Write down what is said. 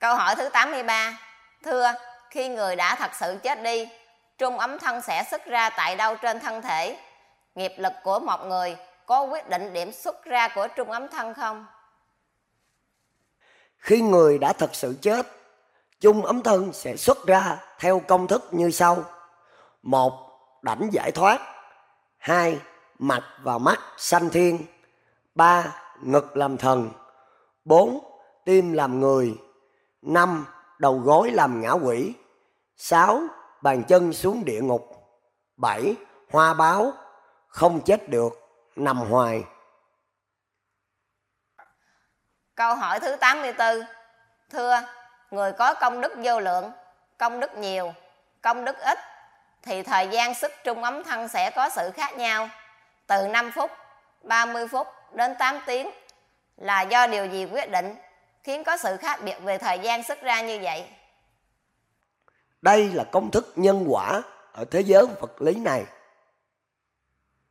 Câu hỏi thứ 83. Thưa, khi người đã thật sự chết đi, trung ấm thân sẽ xuất ra tại đâu trên thân thể? Nghiệp lực của một người có quyết định điểm xuất ra của trung ấm thân không? Khi người đã thật sự chết, trung ấm thân sẽ xuất ra theo công thức như sau. một Đảnh giải thoát. hai Mặt và mắt sanh thiên. ba Ngực làm thần. bốn Tim làm người. 5. Đầu gối làm ngã quỷ. 6. Bàn chân xuống địa ngục. 7. Hoa báo. Không chết được. Nằm hoài. Câu hỏi thứ 84. Thưa, người có công đức vô lượng, công đức nhiều, công đức ít thì thời gian sức trung ấm thân sẽ có sự khác nhau từ 5 phút, 30 phút đến 8 tiếng là do điều gì quyết định khiến có sự khác biệt về thời gian xuất ra như vậy? Đây là công thức nhân quả ở thế giới vật lý này.